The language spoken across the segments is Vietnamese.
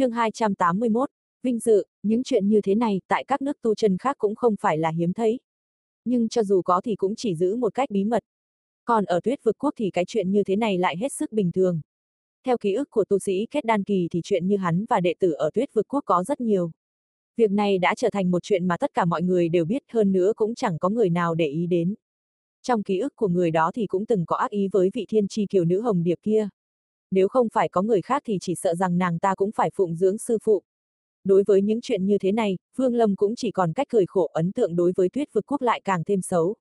chương 281, Vinh dự, những chuyện như thế này tại các nước tu chân khác cũng không phải là hiếm thấy. Nhưng cho dù có thì cũng chỉ giữ một cách bí mật. Còn ở tuyết vực quốc thì cái chuyện như thế này lại hết sức bình thường. Theo ký ức của tu sĩ kết đan kỳ thì chuyện như hắn và đệ tử ở tuyết vực quốc có rất nhiều. Việc này đã trở thành một chuyện mà tất cả mọi người đều biết hơn nữa cũng chẳng có người nào để ý đến. Trong ký ức của người đó thì cũng từng có ác ý với vị thiên tri kiều nữ hồng điệp kia. Nếu không phải có người khác thì chỉ sợ rằng nàng ta cũng phải phụng dưỡng sư phụ. Đối với những chuyện như thế này, Vương Lâm cũng chỉ còn cách cười khổ ấn tượng đối với tuyết vực quốc lại càng thêm xấu.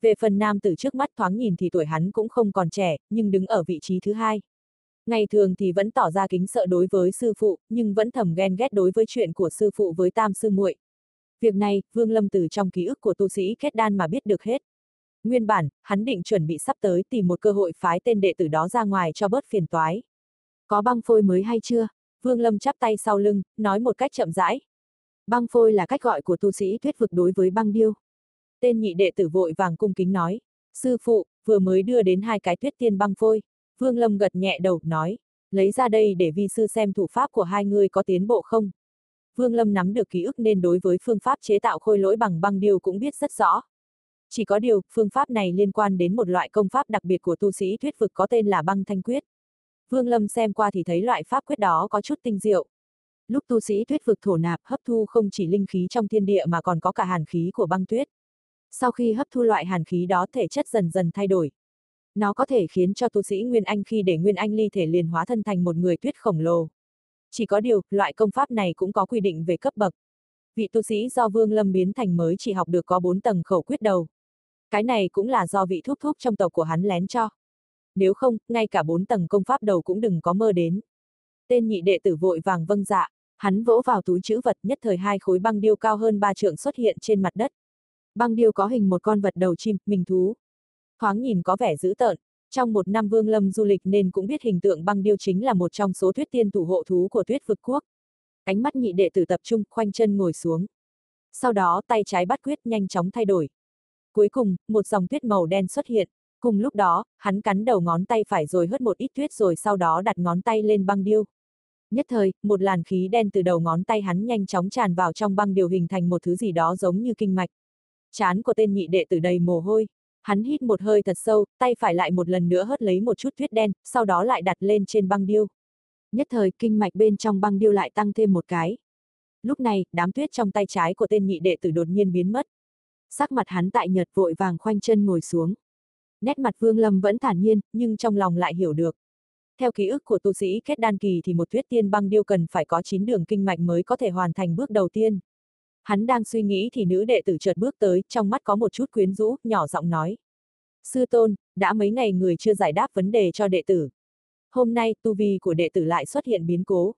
Về phần nam tử trước mắt thoáng nhìn thì tuổi hắn cũng không còn trẻ, nhưng đứng ở vị trí thứ hai. Ngày thường thì vẫn tỏ ra kính sợ đối với sư phụ, nhưng vẫn thầm ghen ghét đối với chuyện của sư phụ với tam sư muội. Việc này, Vương Lâm từ trong ký ức của tu sĩ kết đan mà biết được hết. Nguyên bản, hắn định chuẩn bị sắp tới tìm một cơ hội phái tên đệ tử đó ra ngoài cho bớt phiền toái. Có băng phôi mới hay chưa? Vương Lâm chắp tay sau lưng, nói một cách chậm rãi. Băng phôi là cách gọi của tu sĩ thuyết vực đối với băng điêu. Tên nhị đệ tử vội vàng cung kính nói. Sư phụ, vừa mới đưa đến hai cái tuyết tiên băng phôi. Vương Lâm gật nhẹ đầu, nói. Lấy ra đây để vi sư xem thủ pháp của hai người có tiến bộ không. Vương Lâm nắm được ký ức nên đối với phương pháp chế tạo khôi lỗi bằng băng điêu cũng biết rất rõ. Chỉ có điều, phương pháp này liên quan đến một loại công pháp đặc biệt của tu sĩ thuyết vực có tên là băng thanh quyết. Vương Lâm xem qua thì thấy loại pháp quyết đó có chút tinh diệu. Lúc tu sĩ thuyết vực thổ nạp hấp thu không chỉ linh khí trong thiên địa mà còn có cả hàn khí của băng tuyết. Sau khi hấp thu loại hàn khí đó thể chất dần dần thay đổi. Nó có thể khiến cho tu sĩ Nguyên Anh khi để Nguyên Anh ly thể liền hóa thân thành một người tuyết khổng lồ. Chỉ có điều, loại công pháp này cũng có quy định về cấp bậc. Vị tu sĩ do Vương Lâm biến thành mới chỉ học được có 4 tầng khẩu quyết đầu. Cái này cũng là do vị thúc thúc trong tộc của hắn lén cho. Nếu không, ngay cả bốn tầng công pháp đầu cũng đừng có mơ đến. Tên nhị đệ tử vội vàng vâng dạ, hắn vỗ vào túi chữ vật nhất thời hai khối băng điêu cao hơn ba trượng xuất hiện trên mặt đất. Băng điêu có hình một con vật đầu chim, mình thú. Thoáng nhìn có vẻ dữ tợn, trong một năm vương lâm du lịch nên cũng biết hình tượng băng điêu chính là một trong số thuyết tiên thủ hộ thú của tuyết vực quốc. Ánh mắt nhị đệ tử tập trung, khoanh chân ngồi xuống. Sau đó tay trái bắt quyết nhanh chóng thay đổi. Cuối cùng, một dòng tuyết màu đen xuất hiện. Cùng lúc đó, hắn cắn đầu ngón tay phải rồi hớt một ít tuyết rồi sau đó đặt ngón tay lên băng điêu. Nhất thời, một làn khí đen từ đầu ngón tay hắn nhanh chóng tràn vào trong băng điều hình thành một thứ gì đó giống như kinh mạch. Chán của tên nhị đệ tử đầy mồ hôi. Hắn hít một hơi thật sâu, tay phải lại một lần nữa hớt lấy một chút tuyết đen, sau đó lại đặt lên trên băng điêu. Nhất thời, kinh mạch bên trong băng điêu lại tăng thêm một cái. Lúc này, đám tuyết trong tay trái của tên nhị đệ tử đột nhiên biến mất sắc mặt hắn tại nhật vội vàng khoanh chân ngồi xuống. Nét mặt Vương Lâm vẫn thản nhiên, nhưng trong lòng lại hiểu được. Theo ký ức của tu sĩ kết đan kỳ thì một thuyết tiên băng điêu cần phải có 9 đường kinh mạch mới có thể hoàn thành bước đầu tiên. Hắn đang suy nghĩ thì nữ đệ tử chợt bước tới, trong mắt có một chút quyến rũ, nhỏ giọng nói. Sư tôn, đã mấy ngày người chưa giải đáp vấn đề cho đệ tử. Hôm nay, tu vi của đệ tử lại xuất hiện biến cố.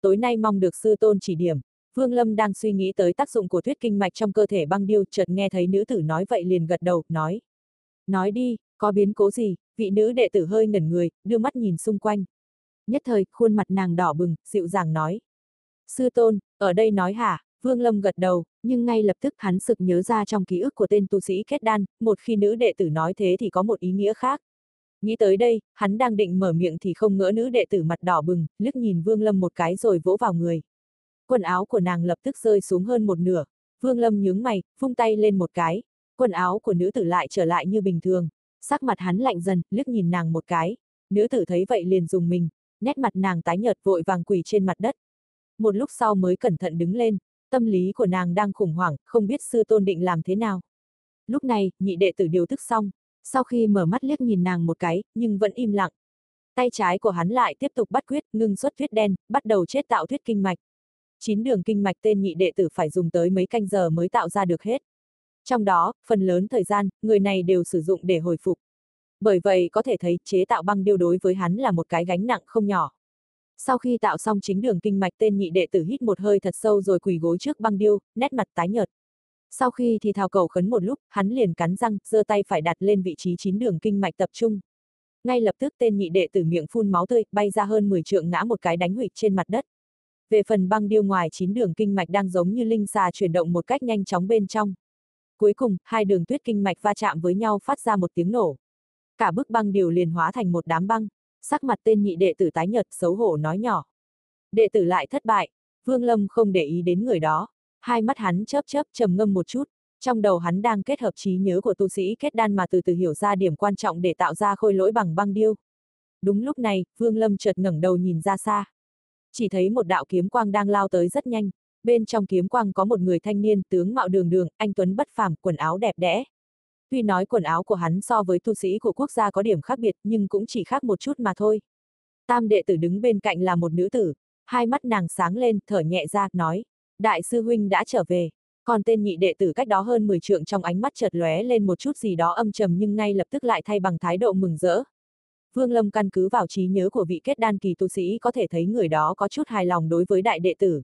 Tối nay mong được sư tôn chỉ điểm. Vương Lâm đang suy nghĩ tới tác dụng của thuyết kinh mạch trong cơ thể băng điêu, chợt nghe thấy nữ tử nói vậy liền gật đầu, nói. Nói đi, có biến cố gì, vị nữ đệ tử hơi ngẩn người, đưa mắt nhìn xung quanh. Nhất thời, khuôn mặt nàng đỏ bừng, dịu dàng nói. Sư tôn, ở đây nói hả? Vương Lâm gật đầu, nhưng ngay lập tức hắn sực nhớ ra trong ký ức của tên tu sĩ kết đan, một khi nữ đệ tử nói thế thì có một ý nghĩa khác. Nghĩ tới đây, hắn đang định mở miệng thì không ngỡ nữ đệ tử mặt đỏ bừng, liếc nhìn Vương Lâm một cái rồi vỗ vào người. Quần áo của nàng lập tức rơi xuống hơn một nửa, Vương Lâm nhướng mày, vung tay lên một cái, quần áo của nữ tử lại trở lại như bình thường, sắc mặt hắn lạnh dần, liếc nhìn nàng một cái, nữ tử thấy vậy liền dùng mình, nét mặt nàng tái nhợt vội vàng quỳ trên mặt đất. Một lúc sau mới cẩn thận đứng lên, tâm lý của nàng đang khủng hoảng, không biết sư tôn định làm thế nào. Lúc này, nhị đệ tử điều thức xong, sau khi mở mắt liếc nhìn nàng một cái, nhưng vẫn im lặng. Tay trái của hắn lại tiếp tục bắt quyết, ngưng xuất thuyết đen, bắt đầu chết tạo thuyết kinh mạch chín đường kinh mạch tên nhị đệ tử phải dùng tới mấy canh giờ mới tạo ra được hết. Trong đó, phần lớn thời gian, người này đều sử dụng để hồi phục. Bởi vậy có thể thấy chế tạo băng điêu đối với hắn là một cái gánh nặng không nhỏ. Sau khi tạo xong chính đường kinh mạch tên nhị đệ tử hít một hơi thật sâu rồi quỳ gối trước băng điêu, nét mặt tái nhợt. Sau khi thì thao cầu khấn một lúc, hắn liền cắn răng, giơ tay phải đặt lên vị trí chín đường kinh mạch tập trung. Ngay lập tức tên nhị đệ tử miệng phun máu tươi, bay ra hơn 10 trượng ngã một cái đánh hụt trên mặt đất. Về phần băng điêu ngoài chín đường kinh mạch đang giống như linh xà chuyển động một cách nhanh chóng bên trong. Cuối cùng, hai đường tuyết kinh mạch va chạm với nhau phát ra một tiếng nổ. Cả bức băng điêu liền hóa thành một đám băng, sắc mặt tên nhị đệ tử tái nhật xấu hổ nói nhỏ. Đệ tử lại thất bại, Vương Lâm không để ý đến người đó, hai mắt hắn chớp chớp trầm ngâm một chút, trong đầu hắn đang kết hợp trí nhớ của tu sĩ kết đan mà từ từ hiểu ra điểm quan trọng để tạo ra khôi lỗi bằng băng điêu. Đúng lúc này, Vương Lâm chợt ngẩng đầu nhìn ra xa. Chỉ thấy một đạo kiếm quang đang lao tới rất nhanh, bên trong kiếm quang có một người thanh niên tướng mạo đường đường, anh Tuấn bất phàm, quần áo đẹp đẽ. Tuy nói quần áo của hắn so với tu sĩ của quốc gia có điểm khác biệt nhưng cũng chỉ khác một chút mà thôi. Tam đệ tử đứng bên cạnh là một nữ tử, hai mắt nàng sáng lên, thở nhẹ ra, nói, đại sư huynh đã trở về. Còn tên nhị đệ tử cách đó hơn 10 trượng trong ánh mắt chợt lóe lên một chút gì đó âm trầm nhưng ngay lập tức lại thay bằng thái độ mừng rỡ. Vương Lâm căn cứ vào trí nhớ của vị kết đan kỳ tu sĩ có thể thấy người đó có chút hài lòng đối với đại đệ tử.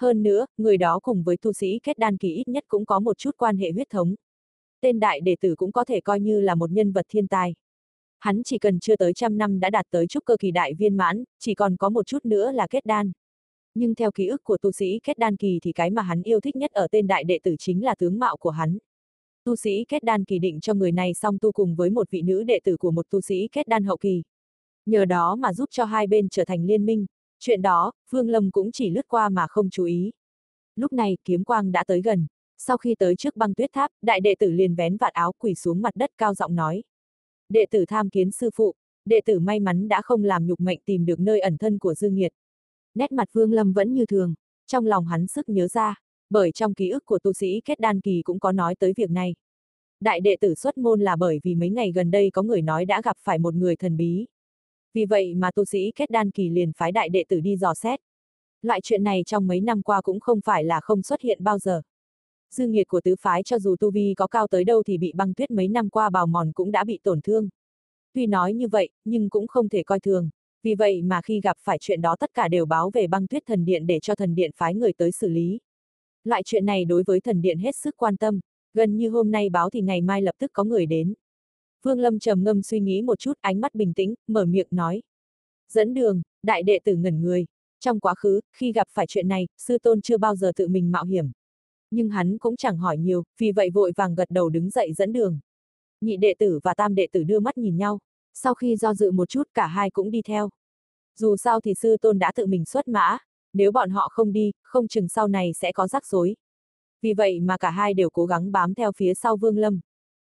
Hơn nữa, người đó cùng với tu sĩ kết đan kỳ ít nhất cũng có một chút quan hệ huyết thống. Tên đại đệ tử cũng có thể coi như là một nhân vật thiên tài. Hắn chỉ cần chưa tới trăm năm đã đạt tới trúc cơ kỳ đại viên mãn, chỉ còn có một chút nữa là kết đan. Nhưng theo ký ức của tu sĩ kết đan kỳ thì cái mà hắn yêu thích nhất ở tên đại đệ tử chính là tướng mạo của hắn. Tu sĩ kết đan kỳ định cho người này song tu cùng với một vị nữ đệ tử của một tu sĩ kết đan hậu kỳ. Nhờ đó mà giúp cho hai bên trở thành liên minh. Chuyện đó, Vương Lâm cũng chỉ lướt qua mà không chú ý. Lúc này, kiếm quang đã tới gần. Sau khi tới trước băng tuyết tháp, đại đệ tử liền vén vạt áo quỳ xuống mặt đất cao giọng nói. Đệ tử tham kiến sư phụ, đệ tử may mắn đã không làm nhục mệnh tìm được nơi ẩn thân của Dương Nhiệt." Nét mặt Vương Lâm vẫn như thường, trong lòng hắn sức nhớ ra, bởi trong ký ức của tu sĩ kết đan kỳ cũng có nói tới việc này. Đại đệ tử xuất môn là bởi vì mấy ngày gần đây có người nói đã gặp phải một người thần bí. Vì vậy mà tu sĩ kết đan kỳ liền phái đại đệ tử đi dò xét. Loại chuyện này trong mấy năm qua cũng không phải là không xuất hiện bao giờ. Dư nghiệt của tứ phái cho dù tu vi có cao tới đâu thì bị băng tuyết mấy năm qua bào mòn cũng đã bị tổn thương. Tuy nói như vậy, nhưng cũng không thể coi thường. Vì vậy mà khi gặp phải chuyện đó tất cả đều báo về băng tuyết thần điện để cho thần điện phái người tới xử lý. Loại chuyện này đối với thần điện hết sức quan tâm, gần như hôm nay báo thì ngày mai lập tức có người đến. Vương Lâm trầm ngâm suy nghĩ một chút, ánh mắt bình tĩnh, mở miệng nói. Dẫn đường, đại đệ tử ngẩn người. Trong quá khứ, khi gặp phải chuyện này, sư tôn chưa bao giờ tự mình mạo hiểm. Nhưng hắn cũng chẳng hỏi nhiều, vì vậy vội vàng gật đầu đứng dậy dẫn đường. Nhị đệ tử và tam đệ tử đưa mắt nhìn nhau. Sau khi do dự một chút cả hai cũng đi theo. Dù sao thì sư tôn đã tự mình xuất mã, nếu bọn họ không đi, không chừng sau này sẽ có rắc rối. Vì vậy mà cả hai đều cố gắng bám theo phía sau Vương Lâm.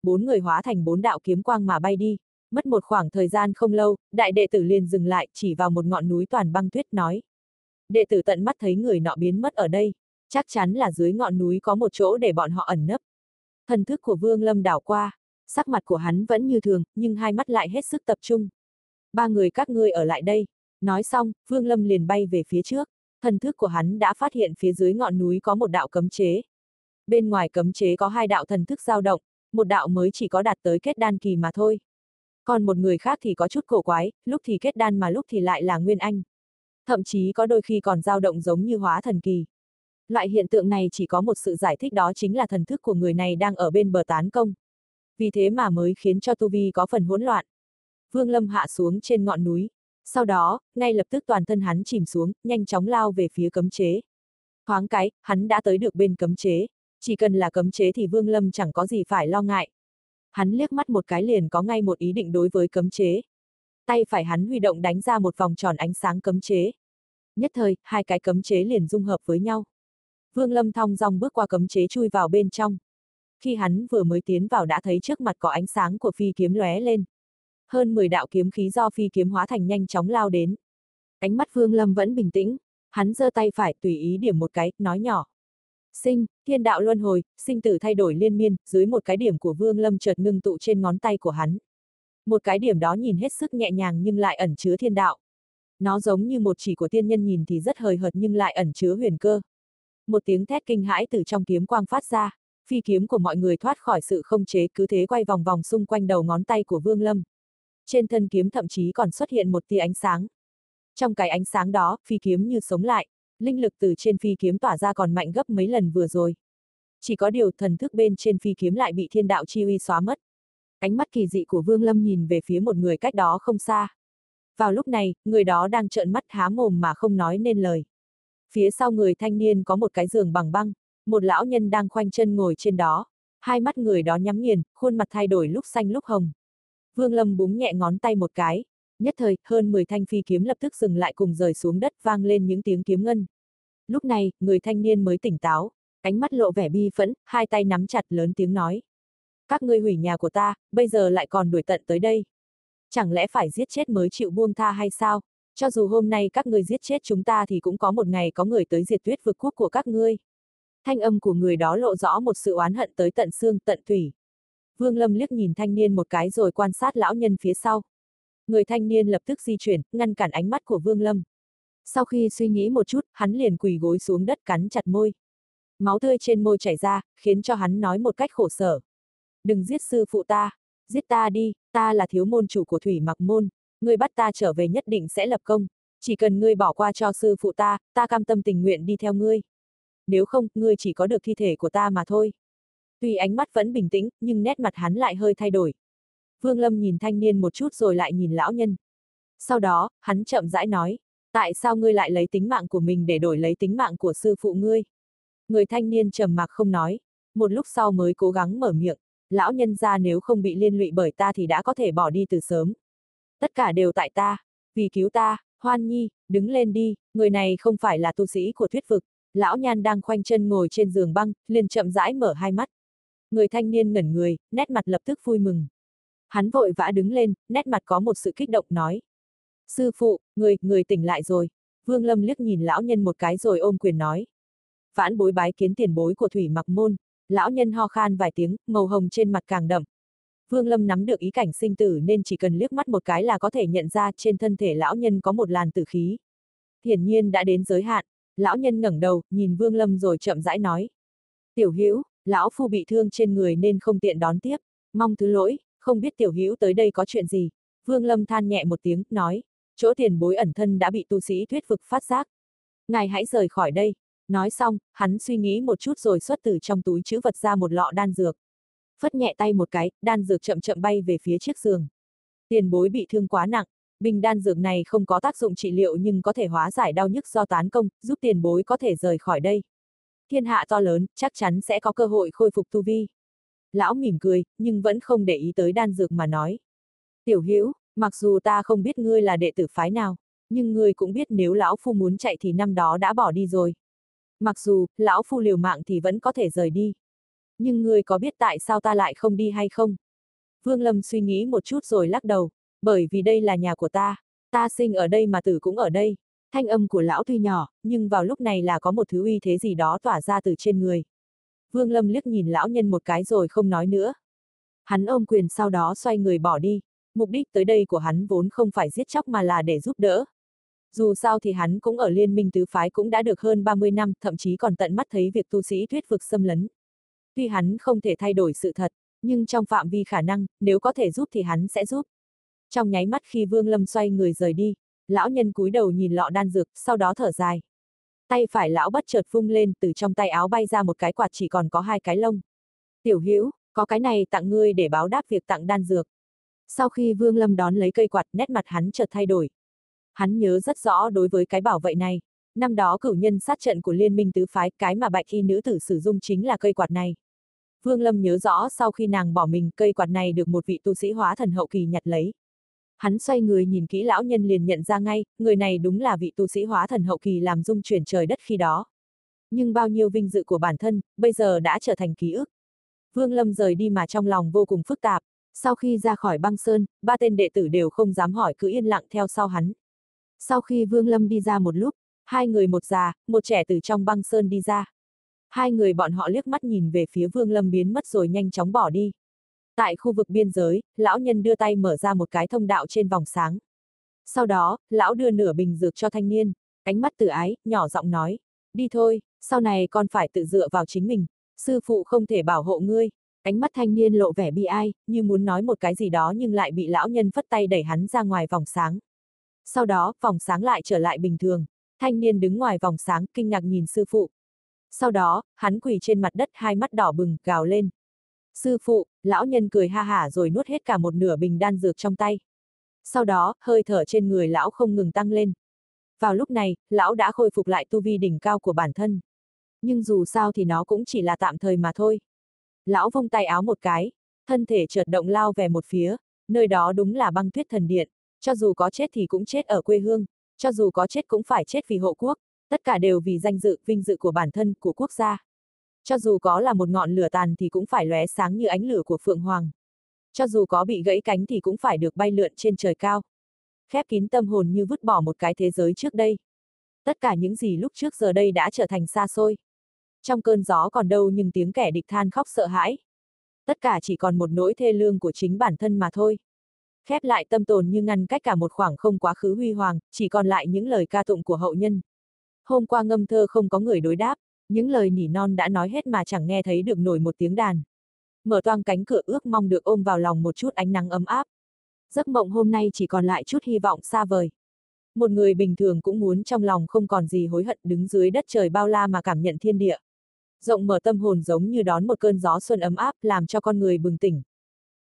Bốn người hóa thành bốn đạo kiếm quang mà bay đi. Mất một khoảng thời gian không lâu, đại đệ tử liền dừng lại chỉ vào một ngọn núi toàn băng tuyết nói. Đệ tử tận mắt thấy người nọ biến mất ở đây, chắc chắn là dưới ngọn núi có một chỗ để bọn họ ẩn nấp. Thần thức của Vương Lâm đảo qua, sắc mặt của hắn vẫn như thường, nhưng hai mắt lại hết sức tập trung. Ba người các ngươi ở lại đây. Nói xong, Vương Lâm liền bay về phía trước. Thần thức của hắn đã phát hiện phía dưới ngọn núi có một đạo cấm chế. Bên ngoài cấm chế có hai đạo thần thức dao động, một đạo mới chỉ có đạt tới kết đan kỳ mà thôi. Còn một người khác thì có chút cổ quái, lúc thì kết đan mà lúc thì lại là nguyên anh. Thậm chí có đôi khi còn dao động giống như hóa thần kỳ. Loại hiện tượng này chỉ có một sự giải thích đó chính là thần thức của người này đang ở bên bờ tán công. Vì thế mà mới khiến cho Tu Vi có phần hỗn loạn. Vương Lâm hạ xuống trên ngọn núi. Sau đó, ngay lập tức toàn thân hắn chìm xuống, nhanh chóng lao về phía cấm chế. Thoáng cái, hắn đã tới được bên cấm chế. Chỉ cần là cấm chế thì Vương Lâm chẳng có gì phải lo ngại. Hắn liếc mắt một cái liền có ngay một ý định đối với cấm chế. Tay phải hắn huy động đánh ra một vòng tròn ánh sáng cấm chế. Nhất thời, hai cái cấm chế liền dung hợp với nhau. Vương Lâm thong dong bước qua cấm chế chui vào bên trong. Khi hắn vừa mới tiến vào đã thấy trước mặt có ánh sáng của phi kiếm lóe lên. Hơn 10 đạo kiếm khí do phi kiếm hóa thành nhanh chóng lao đến. Ánh mắt Vương Lâm vẫn bình tĩnh, hắn giơ tay phải tùy ý điểm một cái, nói nhỏ. Sinh, thiên đạo luân hồi, sinh tử thay đổi liên miên, dưới một cái điểm của Vương Lâm chợt ngưng tụ trên ngón tay của hắn. Một cái điểm đó nhìn hết sức nhẹ nhàng nhưng lại ẩn chứa thiên đạo. Nó giống như một chỉ của tiên nhân nhìn thì rất hời hợt nhưng lại ẩn chứa huyền cơ. Một tiếng thét kinh hãi từ trong kiếm quang phát ra, phi kiếm của mọi người thoát khỏi sự không chế cứ thế quay vòng vòng xung quanh đầu ngón tay của Vương Lâm. Trên thân kiếm thậm chí còn xuất hiện một tia ánh sáng. Trong cái ánh sáng đó, phi kiếm như sống lại, linh lực từ trên phi kiếm tỏa ra còn mạnh gấp mấy lần vừa rồi. Chỉ có điều thần thức bên trên phi kiếm lại bị thiên đạo chi uy xóa mất. Ánh mắt kỳ dị của Vương Lâm nhìn về phía một người cách đó không xa. Vào lúc này, người đó đang trợn mắt há mồm mà không nói nên lời. Phía sau người thanh niên có một cái giường bằng băng, một lão nhân đang khoanh chân ngồi trên đó. Hai mắt người đó nhắm nghiền, khuôn mặt thay đổi lúc xanh lúc hồng. Vương Lâm búng nhẹ ngón tay một cái, Nhất thời, hơn 10 thanh phi kiếm lập tức dừng lại cùng rời xuống đất vang lên những tiếng kiếm ngân. Lúc này, người thanh niên mới tỉnh táo, ánh mắt lộ vẻ bi phẫn, hai tay nắm chặt lớn tiếng nói. Các ngươi hủy nhà của ta, bây giờ lại còn đuổi tận tới đây. Chẳng lẽ phải giết chết mới chịu buông tha hay sao? Cho dù hôm nay các ngươi giết chết chúng ta thì cũng có một ngày có người tới diệt tuyết vực quốc của các ngươi. Thanh âm của người đó lộ rõ một sự oán hận tới tận xương tận thủy. Vương Lâm liếc nhìn thanh niên một cái rồi quan sát lão nhân phía sau. Người thanh niên lập tức di chuyển, ngăn cản ánh mắt của Vương Lâm. Sau khi suy nghĩ một chút, hắn liền quỳ gối xuống đất cắn chặt môi. Máu tươi trên môi chảy ra, khiến cho hắn nói một cách khổ sở. Đừng giết sư phụ ta, giết ta đi, ta là thiếu môn chủ của thủy mặc môn, ngươi bắt ta trở về nhất định sẽ lập công. Chỉ cần ngươi bỏ qua cho sư phụ ta, ta cam tâm tình nguyện đi theo ngươi. Nếu không, ngươi chỉ có được thi thể của ta mà thôi. Tuy ánh mắt vẫn bình tĩnh, nhưng nét mặt hắn lại hơi thay đổi. Vương Lâm nhìn thanh niên một chút rồi lại nhìn lão nhân. Sau đó, hắn chậm rãi nói, tại sao ngươi lại lấy tính mạng của mình để đổi lấy tính mạng của sư phụ ngươi? Người thanh niên trầm mặc không nói, một lúc sau mới cố gắng mở miệng, lão nhân ra nếu không bị liên lụy bởi ta thì đã có thể bỏ đi từ sớm. Tất cả đều tại ta, vì cứu ta, hoan nhi, đứng lên đi, người này không phải là tu sĩ của thuyết vực. Lão nhan đang khoanh chân ngồi trên giường băng, liền chậm rãi mở hai mắt. Người thanh niên ngẩn người, nét mặt lập tức vui mừng. Hắn vội vã đứng lên, nét mặt có một sự kích động nói. Sư phụ, người, người tỉnh lại rồi. Vương Lâm liếc nhìn lão nhân một cái rồi ôm quyền nói. Vãn bối bái kiến tiền bối của thủy mặc môn. Lão nhân ho khan vài tiếng, màu hồng trên mặt càng đậm. Vương Lâm nắm được ý cảnh sinh tử nên chỉ cần liếc mắt một cái là có thể nhận ra trên thân thể lão nhân có một làn tử khí. Hiển nhiên đã đến giới hạn, lão nhân ngẩng đầu, nhìn Vương Lâm rồi chậm rãi nói. Tiểu Hữu lão phu bị thương trên người nên không tiện đón tiếp, mong thứ lỗi, không biết tiểu hữu tới đây có chuyện gì. Vương Lâm than nhẹ một tiếng, nói, chỗ tiền bối ẩn thân đã bị tu sĩ thuyết vực phát giác. Ngài hãy rời khỏi đây. Nói xong, hắn suy nghĩ một chút rồi xuất từ trong túi chữ vật ra một lọ đan dược. Phất nhẹ tay một cái, đan dược chậm chậm bay về phía chiếc giường. Tiền bối bị thương quá nặng, bình đan dược này không có tác dụng trị liệu nhưng có thể hóa giải đau nhức do tán công, giúp tiền bối có thể rời khỏi đây. Thiên hạ to lớn, chắc chắn sẽ có cơ hội khôi phục tu vi. Lão mỉm cười, nhưng vẫn không để ý tới đan dược mà nói. Tiểu Hữu mặc dù ta không biết ngươi là đệ tử phái nào, nhưng ngươi cũng biết nếu lão phu muốn chạy thì năm đó đã bỏ đi rồi. Mặc dù, lão phu liều mạng thì vẫn có thể rời đi. Nhưng ngươi có biết tại sao ta lại không đi hay không? Vương Lâm suy nghĩ một chút rồi lắc đầu, bởi vì đây là nhà của ta, ta sinh ở đây mà tử cũng ở đây. Thanh âm của lão tuy nhỏ, nhưng vào lúc này là có một thứ uy thế gì đó tỏa ra từ trên người. Vương Lâm liếc nhìn lão nhân một cái rồi không nói nữa. Hắn ôm quyền sau đó xoay người bỏ đi, mục đích tới đây của hắn vốn không phải giết chóc mà là để giúp đỡ. Dù sao thì hắn cũng ở liên minh tứ phái cũng đã được hơn 30 năm, thậm chí còn tận mắt thấy việc tu sĩ thuyết vực xâm lấn. Tuy hắn không thể thay đổi sự thật, nhưng trong phạm vi khả năng, nếu có thể giúp thì hắn sẽ giúp. Trong nháy mắt khi Vương Lâm xoay người rời đi, lão nhân cúi đầu nhìn lọ đan dược, sau đó thở dài. Tay phải lão bất chợt vung lên, từ trong tay áo bay ra một cái quạt chỉ còn có hai cái lông. Tiểu Hữu có cái này tặng ngươi để báo đáp việc tặng đan dược. Sau khi Vương Lâm đón lấy cây quạt, nét mặt hắn chợt thay đổi. Hắn nhớ rất rõ đối với cái bảo vệ này. Năm đó cửu nhân sát trận của liên minh tứ phái, cái mà bạch y nữ tử sử dụng chính là cây quạt này. Vương Lâm nhớ rõ sau khi nàng bỏ mình, cây quạt này được một vị tu sĩ hóa thần hậu kỳ nhặt lấy. Hắn xoay người nhìn kỹ lão nhân liền nhận ra ngay, người này đúng là vị tu sĩ hóa thần hậu kỳ làm dung chuyển trời đất khi đó. Nhưng bao nhiêu vinh dự của bản thân, bây giờ đã trở thành ký ức. Vương Lâm rời đi mà trong lòng vô cùng phức tạp, sau khi ra khỏi băng sơn, ba tên đệ tử đều không dám hỏi cứ yên lặng theo sau hắn. Sau khi Vương Lâm đi ra một lúc, hai người một già, một trẻ từ trong băng sơn đi ra. Hai người bọn họ liếc mắt nhìn về phía Vương Lâm biến mất rồi nhanh chóng bỏ đi. Tại khu vực biên giới, lão nhân đưa tay mở ra một cái thông đạo trên vòng sáng. Sau đó, lão đưa nửa bình dược cho thanh niên, ánh mắt tự ái, nhỏ giọng nói, đi thôi, sau này con phải tự dựa vào chính mình, sư phụ không thể bảo hộ ngươi. Ánh mắt thanh niên lộ vẻ bi ai, như muốn nói một cái gì đó nhưng lại bị lão nhân phất tay đẩy hắn ra ngoài vòng sáng. Sau đó, vòng sáng lại trở lại bình thường, thanh niên đứng ngoài vòng sáng kinh ngạc nhìn sư phụ. Sau đó, hắn quỳ trên mặt đất hai mắt đỏ bừng, gào lên, Sư phụ, lão nhân cười ha hả rồi nuốt hết cả một nửa bình đan dược trong tay. Sau đó, hơi thở trên người lão không ngừng tăng lên. Vào lúc này, lão đã khôi phục lại tu vi đỉnh cao của bản thân. Nhưng dù sao thì nó cũng chỉ là tạm thời mà thôi. Lão vung tay áo một cái, thân thể chợt động lao về một phía, nơi đó đúng là băng tuyết thần điện. cho dù có chết thì cũng chết ở quê hương, cho dù có chết cũng phải chết vì hộ quốc, tất cả đều vì danh dự, vinh dự của bản thân, của quốc gia. Cho dù có là một ngọn lửa tàn thì cũng phải lóe sáng như ánh lửa của Phượng Hoàng. Cho dù có bị gãy cánh thì cũng phải được bay lượn trên trời cao. Khép kín tâm hồn như vứt bỏ một cái thế giới trước đây. Tất cả những gì lúc trước giờ đây đã trở thành xa xôi. Trong cơn gió còn đâu nhưng tiếng kẻ địch than khóc sợ hãi. Tất cả chỉ còn một nỗi thê lương của chính bản thân mà thôi. Khép lại tâm tồn như ngăn cách cả một khoảng không quá khứ huy hoàng, chỉ còn lại những lời ca tụng của hậu nhân. Hôm qua ngâm thơ không có người đối đáp, những lời nỉ non đã nói hết mà chẳng nghe thấy được nổi một tiếng đàn. Mở toang cánh cửa ước mong được ôm vào lòng một chút ánh nắng ấm áp. Giấc mộng hôm nay chỉ còn lại chút hy vọng xa vời. Một người bình thường cũng muốn trong lòng không còn gì hối hận đứng dưới đất trời bao la mà cảm nhận thiên địa. Rộng mở tâm hồn giống như đón một cơn gió xuân ấm áp làm cho con người bừng tỉnh,